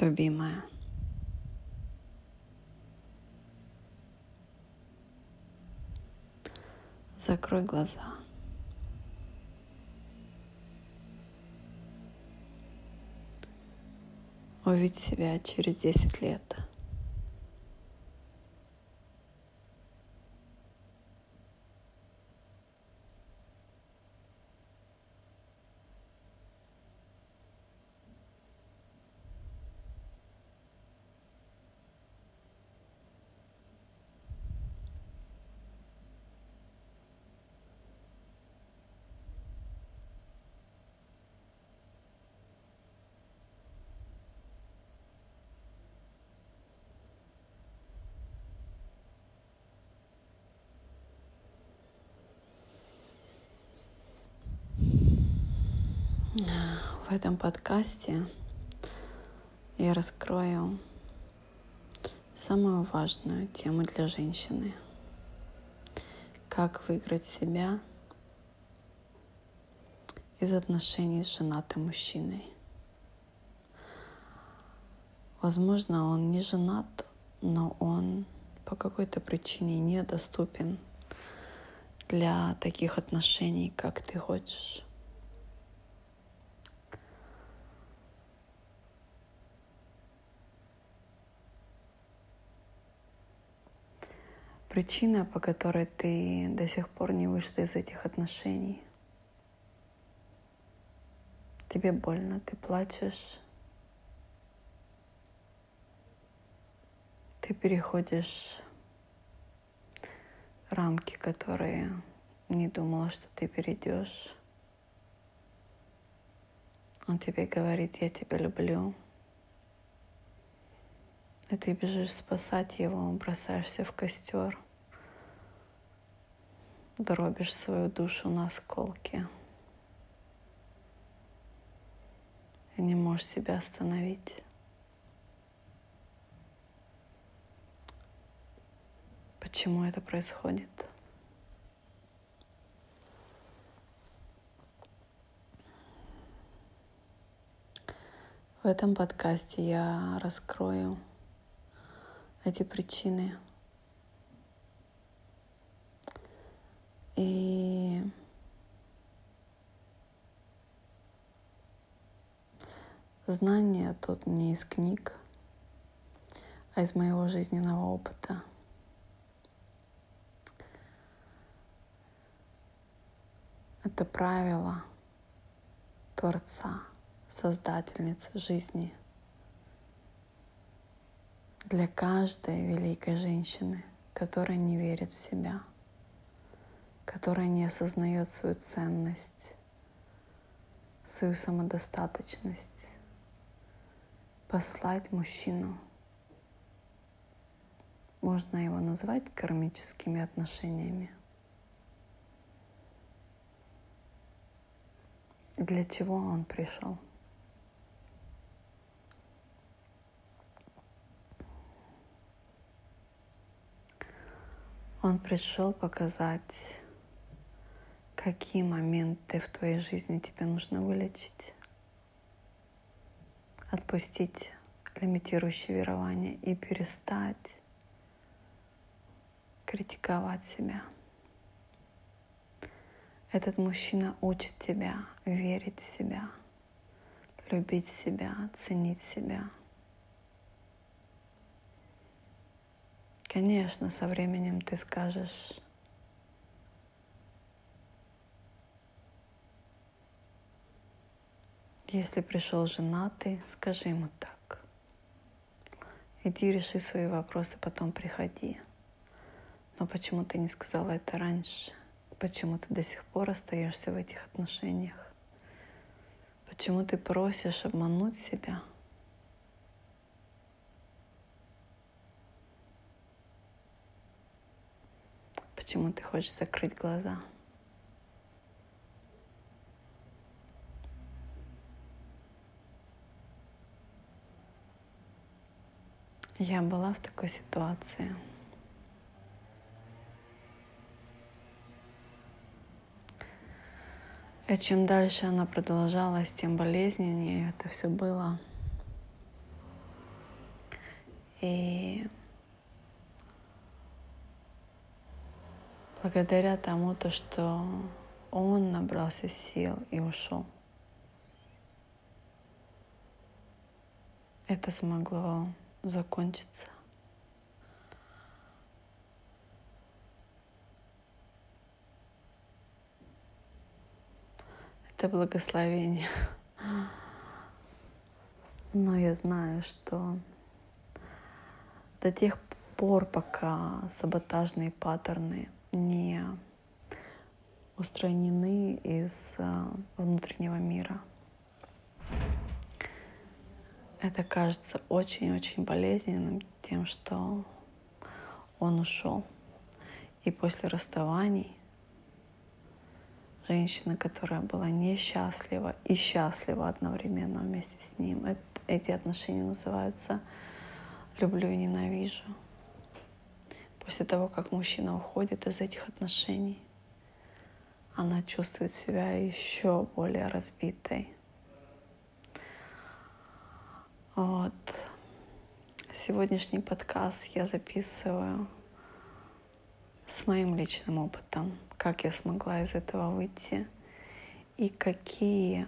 любимая. Закрой глаза. Увидь себя через 10 лет. В этом подкасте я раскрою самую важную тему для женщины. Как выиграть себя из отношений с женатым мужчиной. Возможно, он не женат, но он по какой-то причине недоступен для таких отношений, как ты хочешь. Причина, по которой ты до сих пор не вышла из этих отношений. Тебе больно, ты плачешь, ты переходишь рамки, которые не думала, что ты перейдешь. Он тебе говорит, я тебя люблю. И ты бежишь спасать его, бросаешься в костер, дробишь свою душу на осколки. И не можешь себя остановить. Почему это происходит? В этом подкасте я раскрою эти причины. И знания тут не из книг, а из моего жизненного опыта. Это правило Творца, Создательницы жизни – для каждой великой женщины, которая не верит в себя, которая не осознает свою ценность, свою самодостаточность, послать мужчину. Можно его назвать кармическими отношениями. Для чего он пришел? Он пришел показать, какие моменты в твоей жизни тебе нужно вылечить, отпустить лимитирующие верования и перестать критиковать себя. Этот мужчина учит тебя верить в себя, любить себя, ценить себя – Конечно, со временем ты скажешь, если пришел женатый, скажи ему так. Иди реши свои вопросы, потом приходи. Но почему ты не сказала это раньше? Почему ты до сих пор остаешься в этих отношениях? Почему ты просишь обмануть себя? Почему ты хочешь закрыть глаза? Я была в такой ситуации. И чем дальше она продолжалась, тем болезненнее это все было. И благодаря тому, то, что он набрался сил и ушел, это смогло закончиться. Это благословение. Но я знаю, что до тех пор, пока саботажные паттерны не устранены из а, внутреннего мира, это кажется очень-очень болезненным тем, что он ушел. И после расставаний женщина, которая была несчастлива и счастлива одновременно вместе с ним. Эти отношения называются «люблю и ненавижу». После того, как мужчина уходит из этих отношений, она чувствует себя еще более разбитой. Вот. Сегодняшний подкаст я записываю с моим личным опытом – как я смогла из этого выйти и какие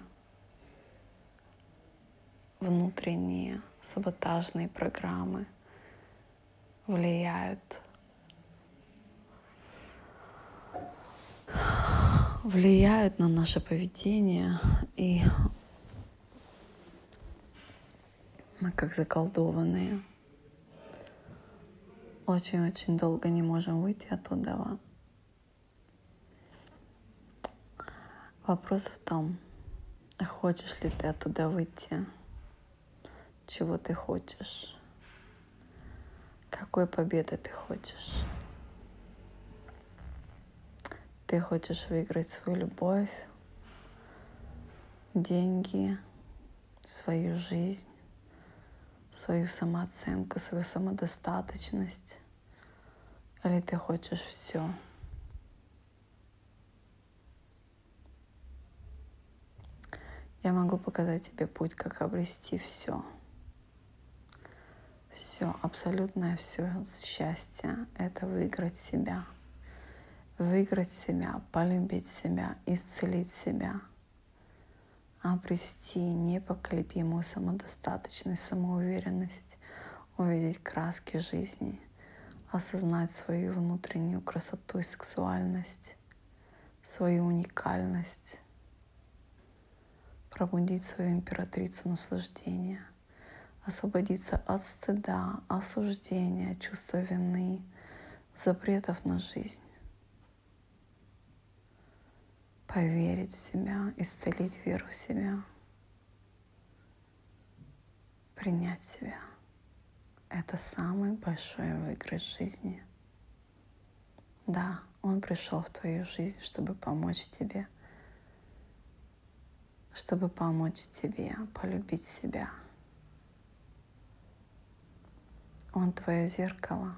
внутренние саботажные программы влияют влияют на наше поведение и мы как заколдованные. Очень-очень долго не можем выйти оттуда. Вопрос в том, хочешь ли ты оттуда выйти, чего ты хочешь, какой победы ты хочешь. Ты хочешь выиграть свою любовь, деньги, свою жизнь, свою самооценку, свою самодостаточность, или ты хочешь все. Я могу показать тебе путь, как обрести все. Все, абсолютное все счастье — это выиграть себя. Выиграть себя, полюбить себя, исцелить себя, обрести непоколебимую самодостаточность, самоуверенность, увидеть краски жизни, осознать свою внутреннюю красоту и сексуальность, свою уникальность, пробудить свою императрицу наслаждения, освободиться от стыда, осуждения, чувства вины, запретов на жизнь. Поверить в себя, исцелить веру в себя, принять себя. Это самый большой выигрыш жизни. Да, он пришел в твою жизнь, чтобы помочь тебе – чтобы помочь тебе полюбить себя. Он твое зеркало.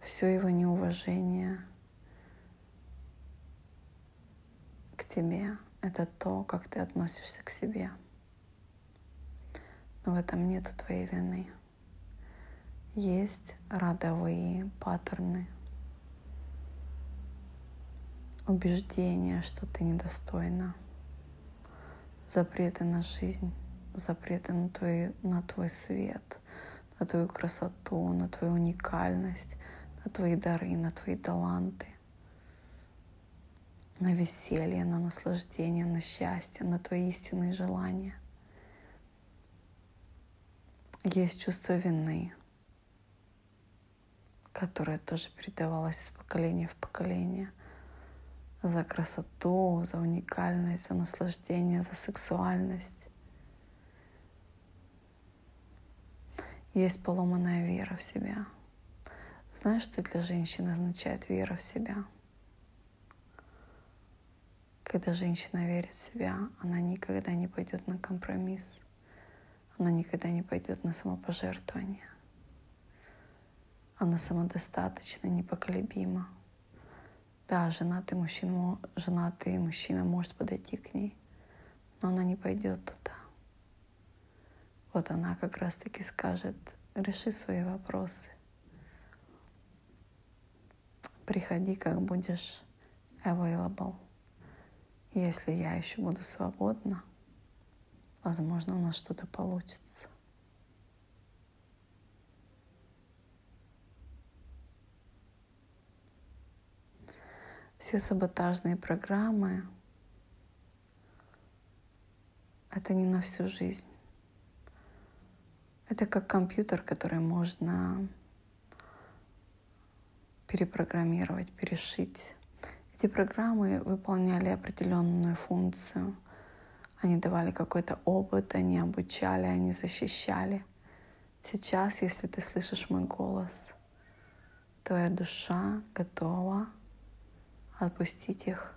Все его неуважение к тебе — это то, как ты относишься к себе. Но в этом нет твоей вины. Есть родовые паттерны — убеждение, что ты недостойна, запреты на жизнь, запреты на твой, на твой свет, на твою красоту, на твою уникальность, на твои дары, на твои таланты, на веселье, на наслаждение, на счастье, на твои истинные желания. Есть чувство вины, которое тоже передавалось из поколения в поколение – за красоту, за уникальность, за наслаждение, за сексуальность. Есть поломанная вера в себя. Знаешь, что для женщины означает вера в себя? Когда женщина верит в себя, она никогда не пойдет на компромисс. Она никогда не пойдет на самопожертвование. Она самодостаточна, непоколебима. Да, женатый мужчина, женатый мужчина может подойти к ней, но она не пойдет туда. вот она как раз-таки скажет, реши свои вопросы. Приходи, как будешь available. Если я еще буду свободна, возможно, у нас что-то получится. Все саботажные программы — это не на всю жизнь. Это как компьютер, который можно перепрограммировать, перешить. Эти программы выполняли определенную функцию. Они давали какой-то опыт, они обучали, они защищали. Сейчас, если ты слышишь мой голос, твоя душа готова отпустить их.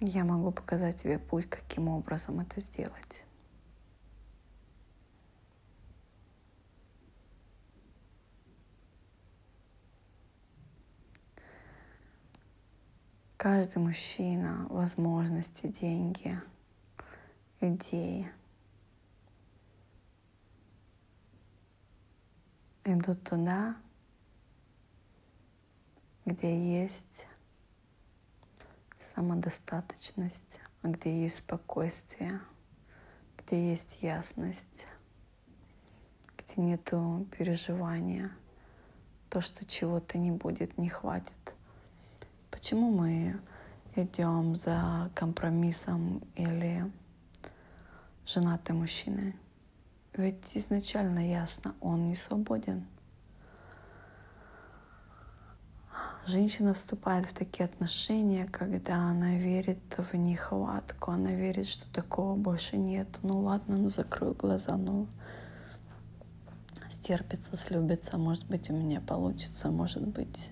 Я могу показать тебе путь, каким образом это сделать. Каждый мужчина, возможности, деньги, идеи идут туда, где есть самодостаточность, где есть спокойствие, где есть ясность, где нету переживания, то, что чего-то не будет, не хватит. Почему мы идем за компромиссом или женатым мужчиной? Ведь изначально ясно, он не свободен – Женщина вступает в такие отношения, когда она верит в нехватку, она верит, что такого больше нет. Ну ладно, ну закрою глаза, ну стерпится, слюбится, может быть у меня получится, может быть,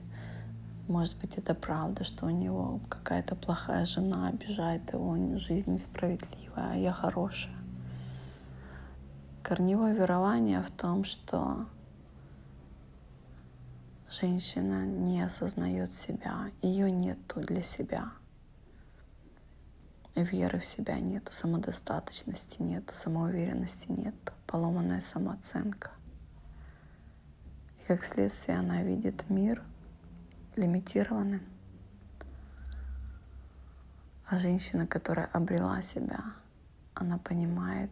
может быть это правда, что у него какая-то плохая жена обижает его, жизнь несправедливая, а я хорошая. Корневое верование в том, что женщина не осознает себя, ее нету для себя. Веры в себя нету, самодостаточности нету, самоуверенности нету, поломанная самооценка. И как следствие она видит мир лимитированным. А женщина, которая обрела себя, она понимает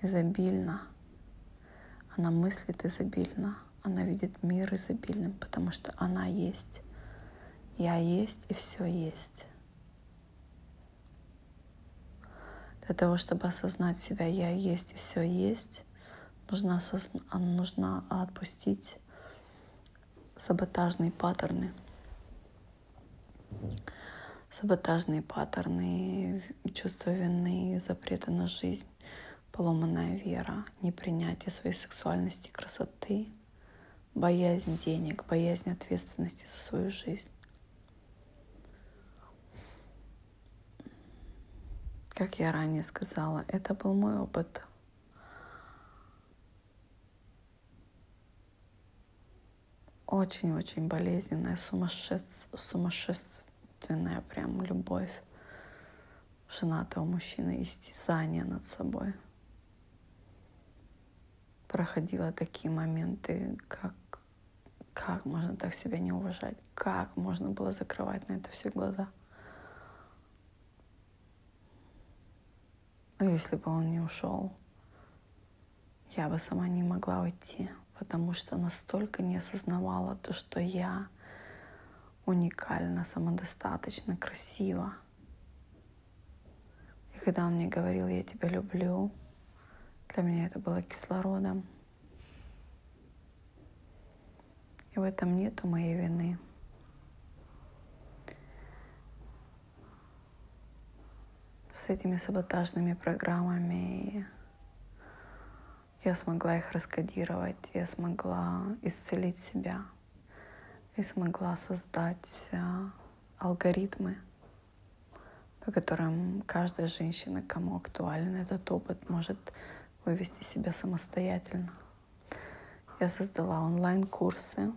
изобильно, она мыслит изобильно, она видит мир изобильным, потому что она есть. Я есть и все есть. Для того, чтобы осознать себя, я есть и все есть, нужно, осозна... нужно отпустить саботажные паттерны. Саботажные паттерны, чувство вины, запреты на жизнь, поломанная вера, непринятие своей сексуальности, красоты — боязнь денег, боязнь ответственности за свою жизнь. Как я ранее сказала, это был мой опыт. Очень-очень болезненная, сумасшественная прям любовь женатого мужчины, истязание над собой. Проходила такие моменты, как как можно так себя не уважать? Как можно было закрывать на это все глаза? Но если бы он не ушел, я бы сама не могла уйти, потому что настолько не осознавала то, что я уникальна, самодостаточно, красива. И когда он мне говорил, я тебя люблю, для меня это было кислородом. И в этом нету моей вины. С этими саботажными программами я смогла их раскодировать, я смогла исцелить себя и смогла создать а, алгоритмы, по которым каждая женщина, кому актуален этот опыт, может вывести себя самостоятельно. Я создала онлайн-курсы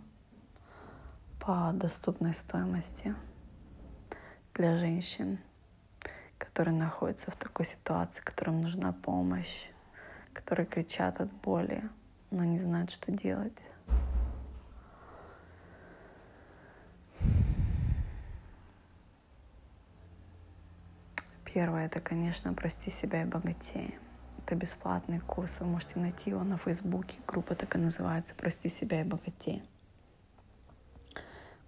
по доступной стоимости для женщин, которые находятся в такой ситуации, которым нужна помощь, которые кричат от боли, но не знают, что делать. Первое — это, конечно, «Прости себя и богатей». Это бесплатный курс, вы можете найти его на Фейсбуке. Группа так и называется «Прости себя и богатей».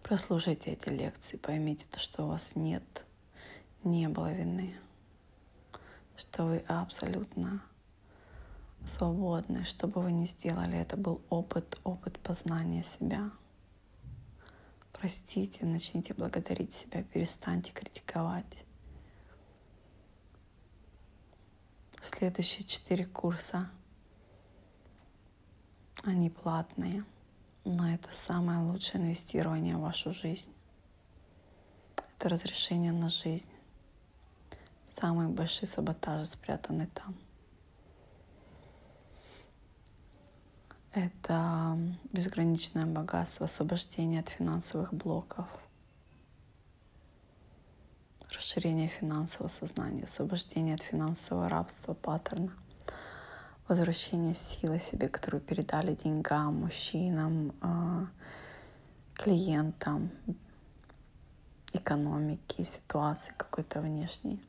Прослушайте эти лекции, поймите то, что у вас нет, не было вины, что вы абсолютно свободны, что бы вы ни сделали, это был опыт, опыт познания себя. Простите, начните благодарить себя, перестаньте критиковать. Следующие четыре курса, они платные, но это самое лучшее инвестирование в вашу жизнь. Это разрешение на жизнь. Самые большие саботажи спрятаны там. Это безграничное богатство, освобождение от финансовых блоков – расширение финансового сознания, освобождение от финансового рабства, паттерна, возвращение силы себе, которую передали деньгам, мужчинам, а, клиентам, экономике, ситуации какой-то внешней.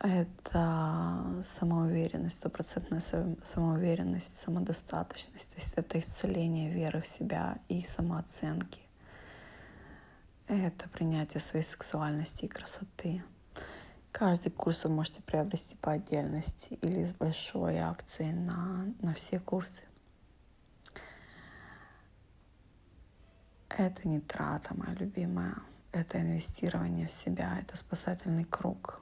Это самоуверенность, стопроцентная самоуверенность, самодостаточность. То есть это исцеление веры в себя и самооценки это принятие своей сексуальности и красоты. Каждый курс вы можете приобрести по отдельности или с большой акцией на, на все курсы. Это не трата, моя любимая. Это инвестирование в себя, это спасательный круг.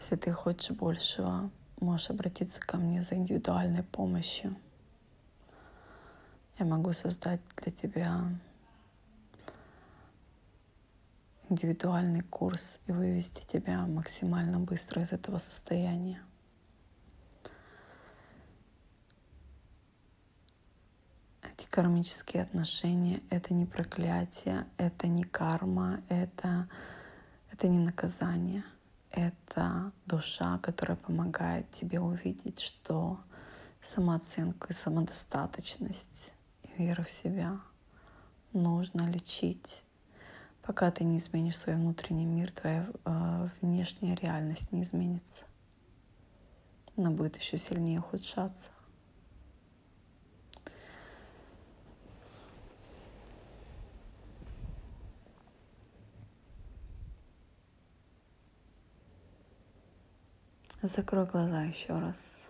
Если ты хочешь большего, можешь обратиться ко мне за индивидуальной помощью. Я могу создать для тебя индивидуальный курс и вывести тебя максимально быстро из этого состояния. Эти кармические отношения — это не проклятие, это не карма, это, это не наказание. Это душа, которая помогает тебе увидеть, что самооценку и самодостаточность и веру в себя нужно лечить Пока ты не изменишь свой внутренний мир, твоя э, внешняя реальность не изменится. Она будет еще сильнее ухудшаться. Закрой глаза еще раз.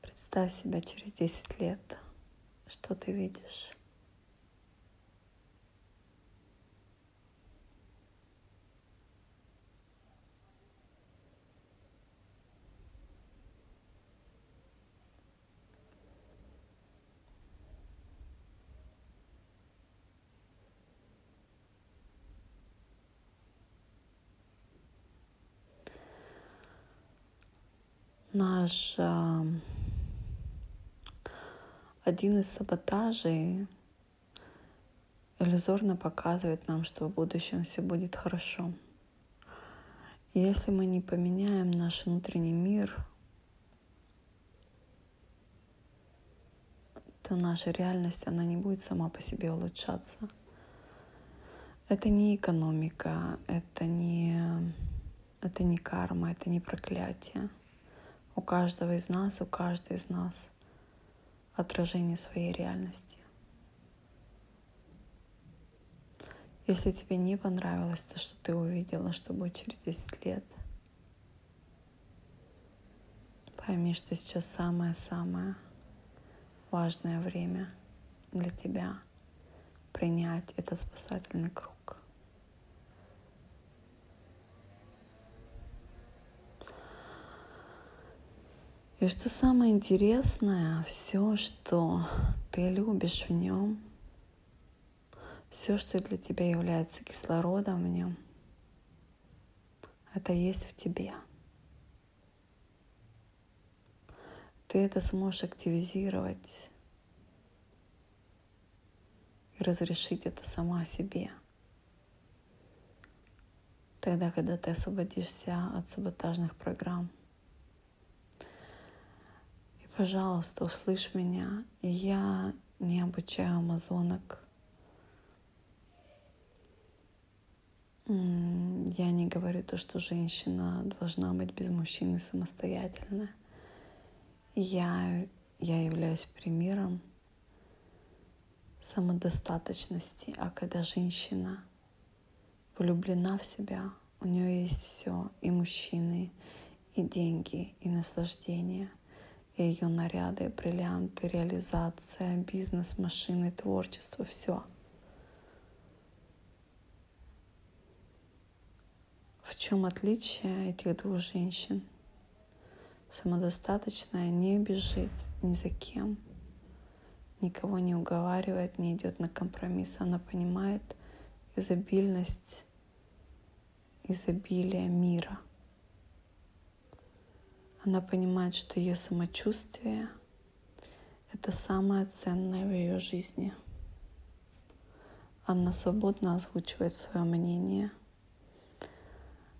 Представь себя через 10 лет. Что ты видишь? Наш один из саботажей иллюзорно показывает нам, что в будущем все будет хорошо. И если мы не поменяем наш внутренний мир, то наша реальность, она не будет сама по себе улучшаться. Это не экономика, это не, это не карма, это не проклятие у каждого из нас, у каждой из нас отражение своей реальности. Если тебе не понравилось то, что ты увидела, что будет через 10 лет, пойми, что сейчас самое-самое важное время для тебя принять этот спасательный круг. И что самое интересное, все, что ты любишь в нем, все, что для тебя является кислородом в нем, это есть в тебе. Ты это сможешь активизировать и разрешить это сама себе. тогда, когда ты освободишься от саботажных программ. Пожалуйста, услышь меня. Я не обучаю амазонок. Я не говорю то, что женщина должна быть без мужчины самостоятельная. Я, я являюсь примером самодостаточности, а когда женщина влюблена в себя, у нее есть все, и мужчины, и деньги, и наслаждение, ее наряды, бриллианты, реализация, бизнес, машины, творчество, все. В чем отличие этих двух женщин? Самодостаточная не бежит ни за кем, никого не уговаривает, не идет на компромисс. Она понимает изобильность, изобилие мира. Она понимает, что ее самочувствие — это самое ценное в ее жизни. Она свободно озвучивает свое мнение,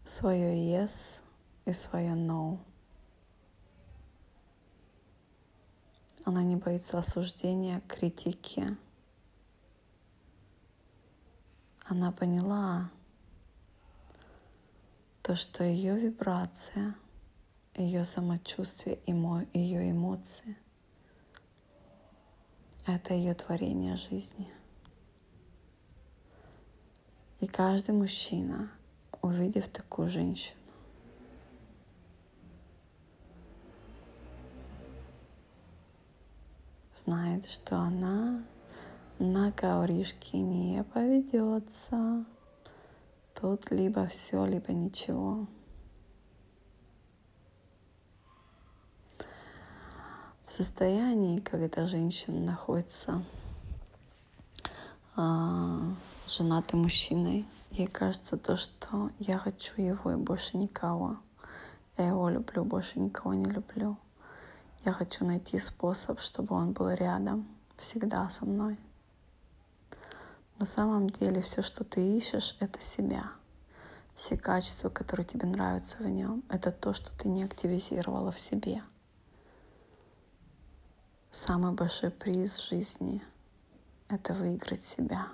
свое yes и свое no. Она не боится осуждения, критики. Она поняла то, что ее вибрация, ее самочувствие, ее эмоции — это ее творение жизни. И каждый мужчина, увидев такую женщину, знает, что она на ковришке не поведется. Тут либо все, либо ничего. В состоянии, когда женщина находится а, женатым мужчиной, ей кажется то, что я хочу его и больше никого. Я его люблю, больше никого не люблю. Я хочу найти способ, чтобы он был рядом, всегда со мной. На самом деле все, что ты ищешь, это себя. Все качества, которые тебе нравятся в нем, это то, что ты не активизировала в себе. Самый большой приз в жизни — это выиграть себя,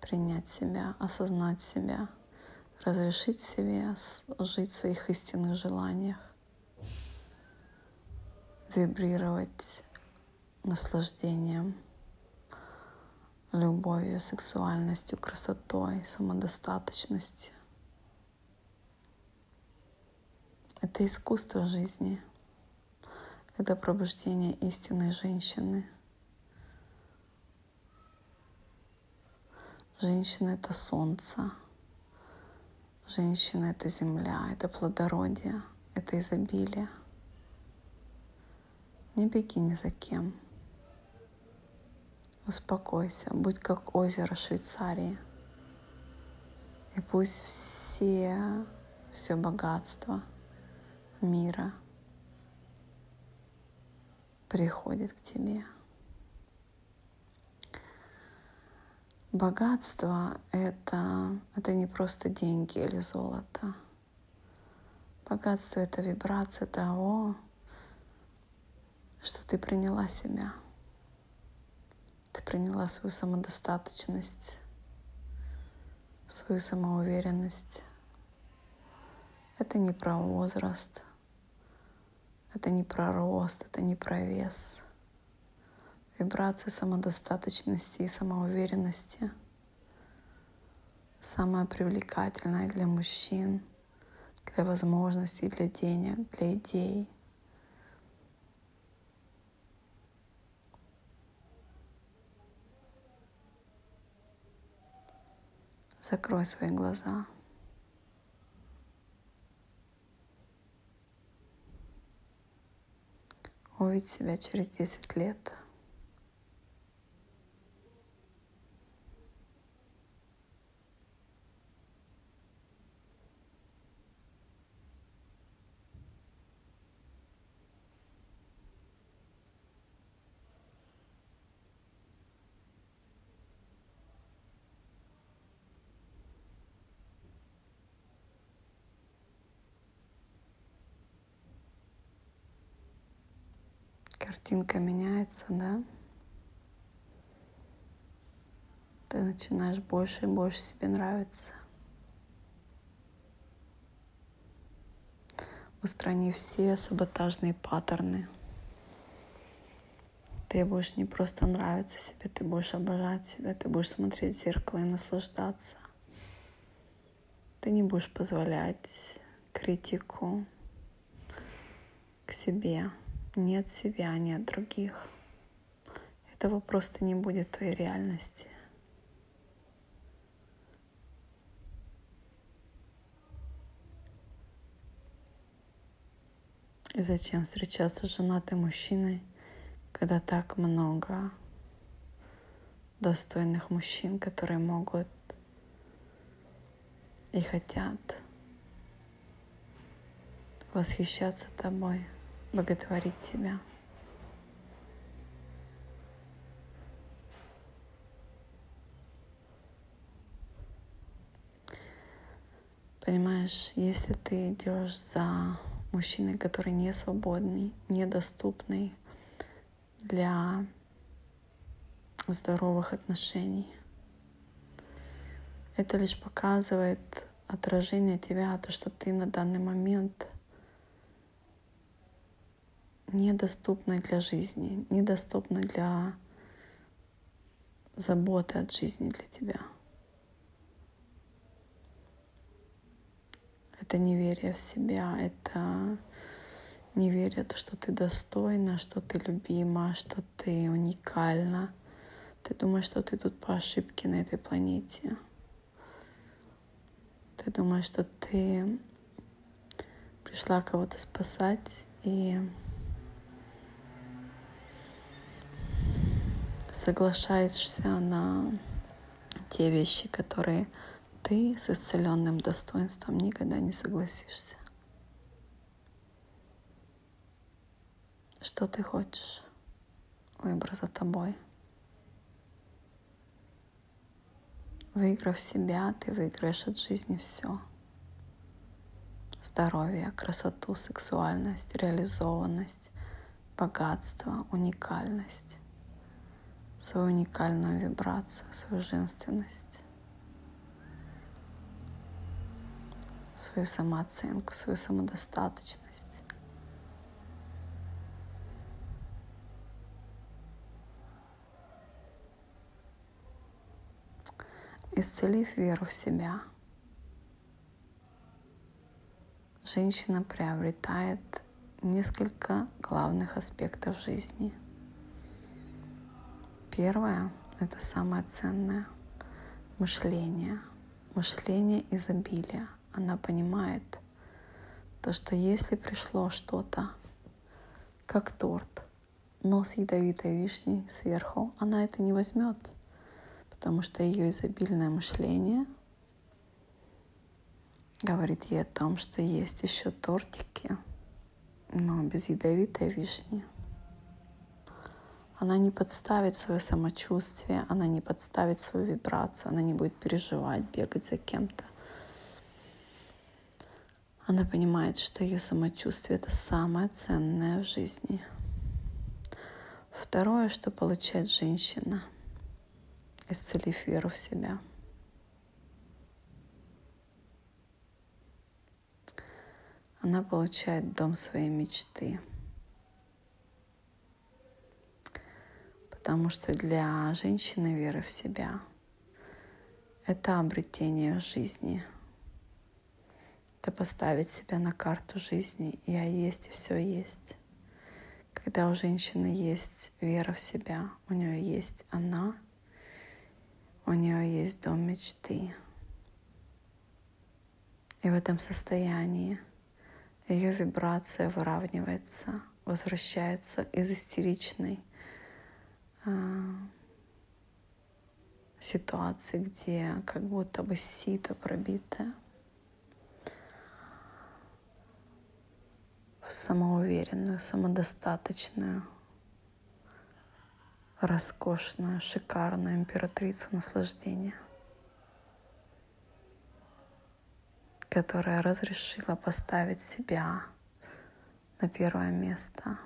принять себя, осознать себя, разрешить себе жить в своих истинных желаниях вибрировать наслаждением, любовью, сексуальностью, красотой, самодостаточностью. Это искусство жизни. Это пробуждение истинной женщины. Женщина — это солнце. Женщина — это земля, это плодородие, это изобилие — не беги ни за кем. Успокойся, будь как озеро Швейцарии. И пусть все, все богатство мира приходит к тебе. Богатство это, это не просто деньги или золото. Богатство это вибрация того, что ты приняла себя. Ты приняла свою самодостаточность, свою самоуверенность. Это не про возраст, это не про рост, это не про вес. Вибрация самодостаточности и самоуверенности самая привлекательная для мужчин, для возможностей, для денег, для идей — Закрой свои глаза. Увидь себя через 10 лет. Картинка меняется, да? Ты начинаешь больше и больше себе нравиться. Устрани все саботажные паттерны. Ты будешь не просто нравиться себе, ты будешь обожать себя, ты будешь смотреть в зеркало и наслаждаться. Ты не будешь позволять критику к себе, не от себя, не от других. Этого просто не будет в твоей реальности. И зачем встречаться с женатым мужчиной, когда так много достойных мужчин, которые могут и хотят восхищаться тобой, боготворить тебя. Понимаешь, если ты идешь за мужчиной, который не свободный, недоступный для здоровых отношений. Это лишь показывает отражение тебя, то, что ты на данный момент недоступна для жизни, недоступна для заботы от жизни для тебя. Это неверие в себя, это неверие в то, что ты достойна, что ты любима, что ты уникальна. Ты думаешь, что ты тут по ошибке на этой планете. Ты думаешь, что ты пришла кого-то спасать и соглашаешься на те вещи, которые ты с исцеленным достоинством никогда не согласишься. Что ты хочешь? Выбор за тобой. Выиграв себя, ты выиграешь от жизни все. Здоровье, красоту, сексуальность, реализованность, богатство, уникальность, свою уникальную вибрацию, свою женственность. свою самооценку, свою самодостаточность. Исцелив веру в себя, женщина приобретает несколько главных аспектов жизни. Первое — это самое ценное — мышление, мышление изобилия — она понимает то, что если пришло что-то, как торт, но с ядовитой вишней сверху, она это не возьмет, потому что ее изобильное мышление говорит ей о том, что есть еще тортики, но без ядовитой вишни. Она не подставит свое самочувствие, она не подставит свою вибрацию, она не будет переживать, бегать за кем-то. Она понимает, что ее самочувствие это самое ценное в жизни. Второе, что получает женщина, исцелив веру в себя. Она получает дом своей мечты. Потому что для женщины вера в себя — это обретение жизни — это поставить себя на карту жизни. Я есть, и все есть. Когда у женщины есть вера в себя, у нее есть она, у нее есть дом мечты. И в этом состоянии ее вибрация выравнивается, возвращается из истеричной ситуации, где как будто бы сито пробитое, самоуверенную, самодостаточную, роскошную, шикарную императрицу наслаждения, которая разрешила поставить себя на первое место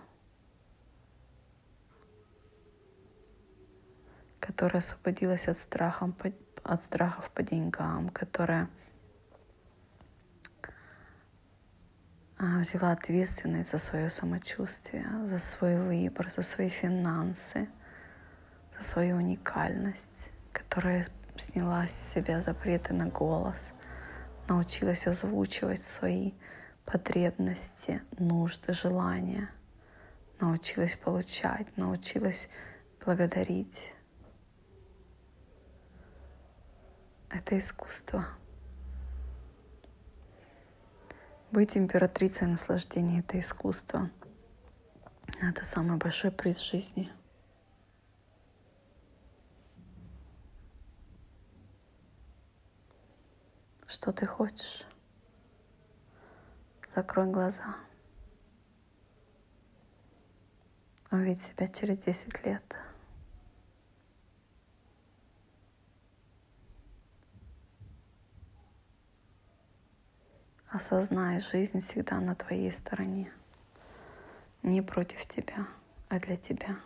которая освободилась от, страха, от страхов по деньгам, которая а, взяла ответственность за свое самочувствие, за свой выбор, за свои финансы, за свою уникальность, которая сняла с себя запреты на голос, научилась озвучивать свои потребности, нужды, желания, научилась получать, научилась благодарить. Это искусство. Быть императрицей наслаждения — это искусство. Это самый большой приз жизни. Что ты хочешь? Закрой глаза. Увидь себя через 10 лет. Осознай, жизнь всегда на твоей стороне. Не против тебя, а для тебя.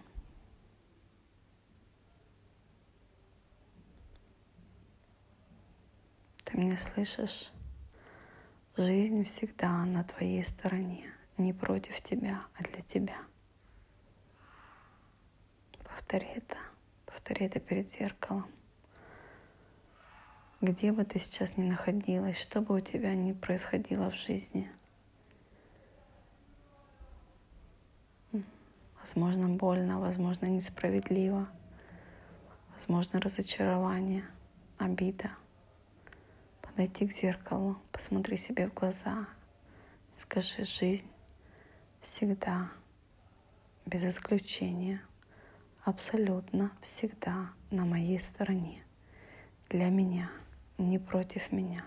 Ты меня слышишь? Жизнь всегда на твоей стороне, не против тебя, а для тебя. Повтори это, повтори это перед зеркалом. Где бы ты сейчас ни находилась, что бы у тебя ни происходило в жизни. Возможно, больно, возможно, несправедливо, возможно, разочарование, обида. Подойти к зеркалу, посмотри себе в глаза, скажи, жизнь всегда, без исключения, абсолютно всегда на моей стороне, для меня – не против меня.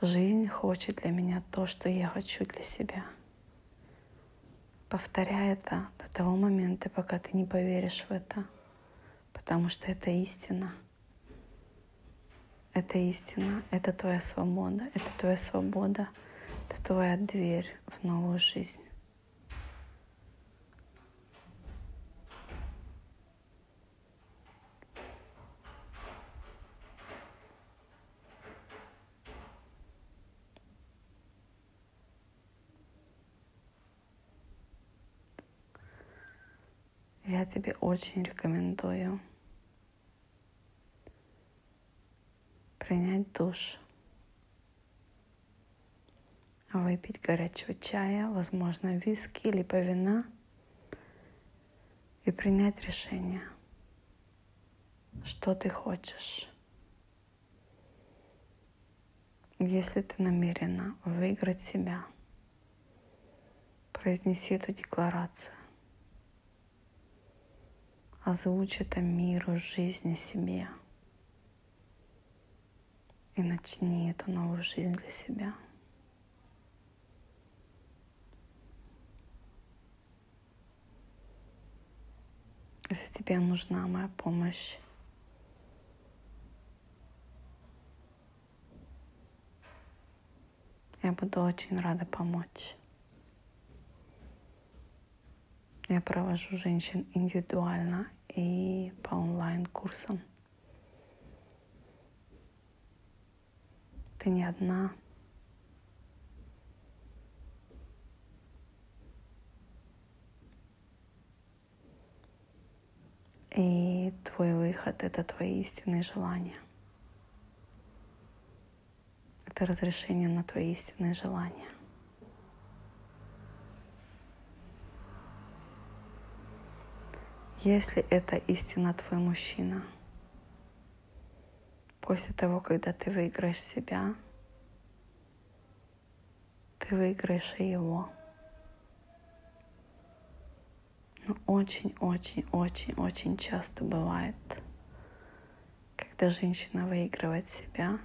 Жизнь хочет для меня то, что я хочу для себя. Повторяй это до того момента, пока ты не поверишь в это, потому что это истина. Это истина, это твоя свобода, это твоя свобода, это твоя дверь в новую жизнь. Я тебе очень рекомендую принять душ, выпить горячего чая, возможно, виски либо вина и принять решение, что ты хочешь. Если ты намерена выиграть себя, произнеси эту декларацию озвучь это миру, жизни, себе. И начни эту новую жизнь для себя. Если тебе нужна моя помощь, я буду очень рада помочь. Я провожу женщин индивидуально и по онлайн-курсам. Ты не одна. И твой выход — это твои истинные желания. Это разрешение на твои истинные желания. Если это истина твой мужчина, после того, когда ты выиграешь себя, ты выиграешь и его. Но очень-очень-очень-очень часто бывает, когда женщина выигрывает себя,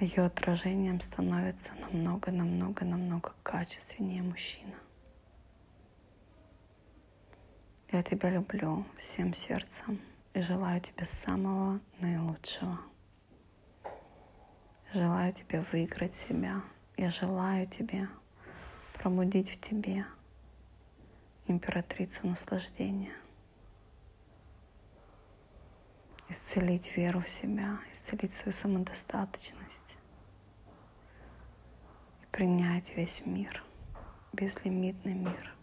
ее отражением становится намного-намного-намного качественнее мужчина. Я тебя люблю всем сердцем и желаю тебе самого наилучшего. Желаю тебе выиграть себя. Я желаю тебе пробудить в тебе императрицу наслаждения. исцелить веру в себя, исцелить свою самодостаточность и принять весь мир, безлимитный мир.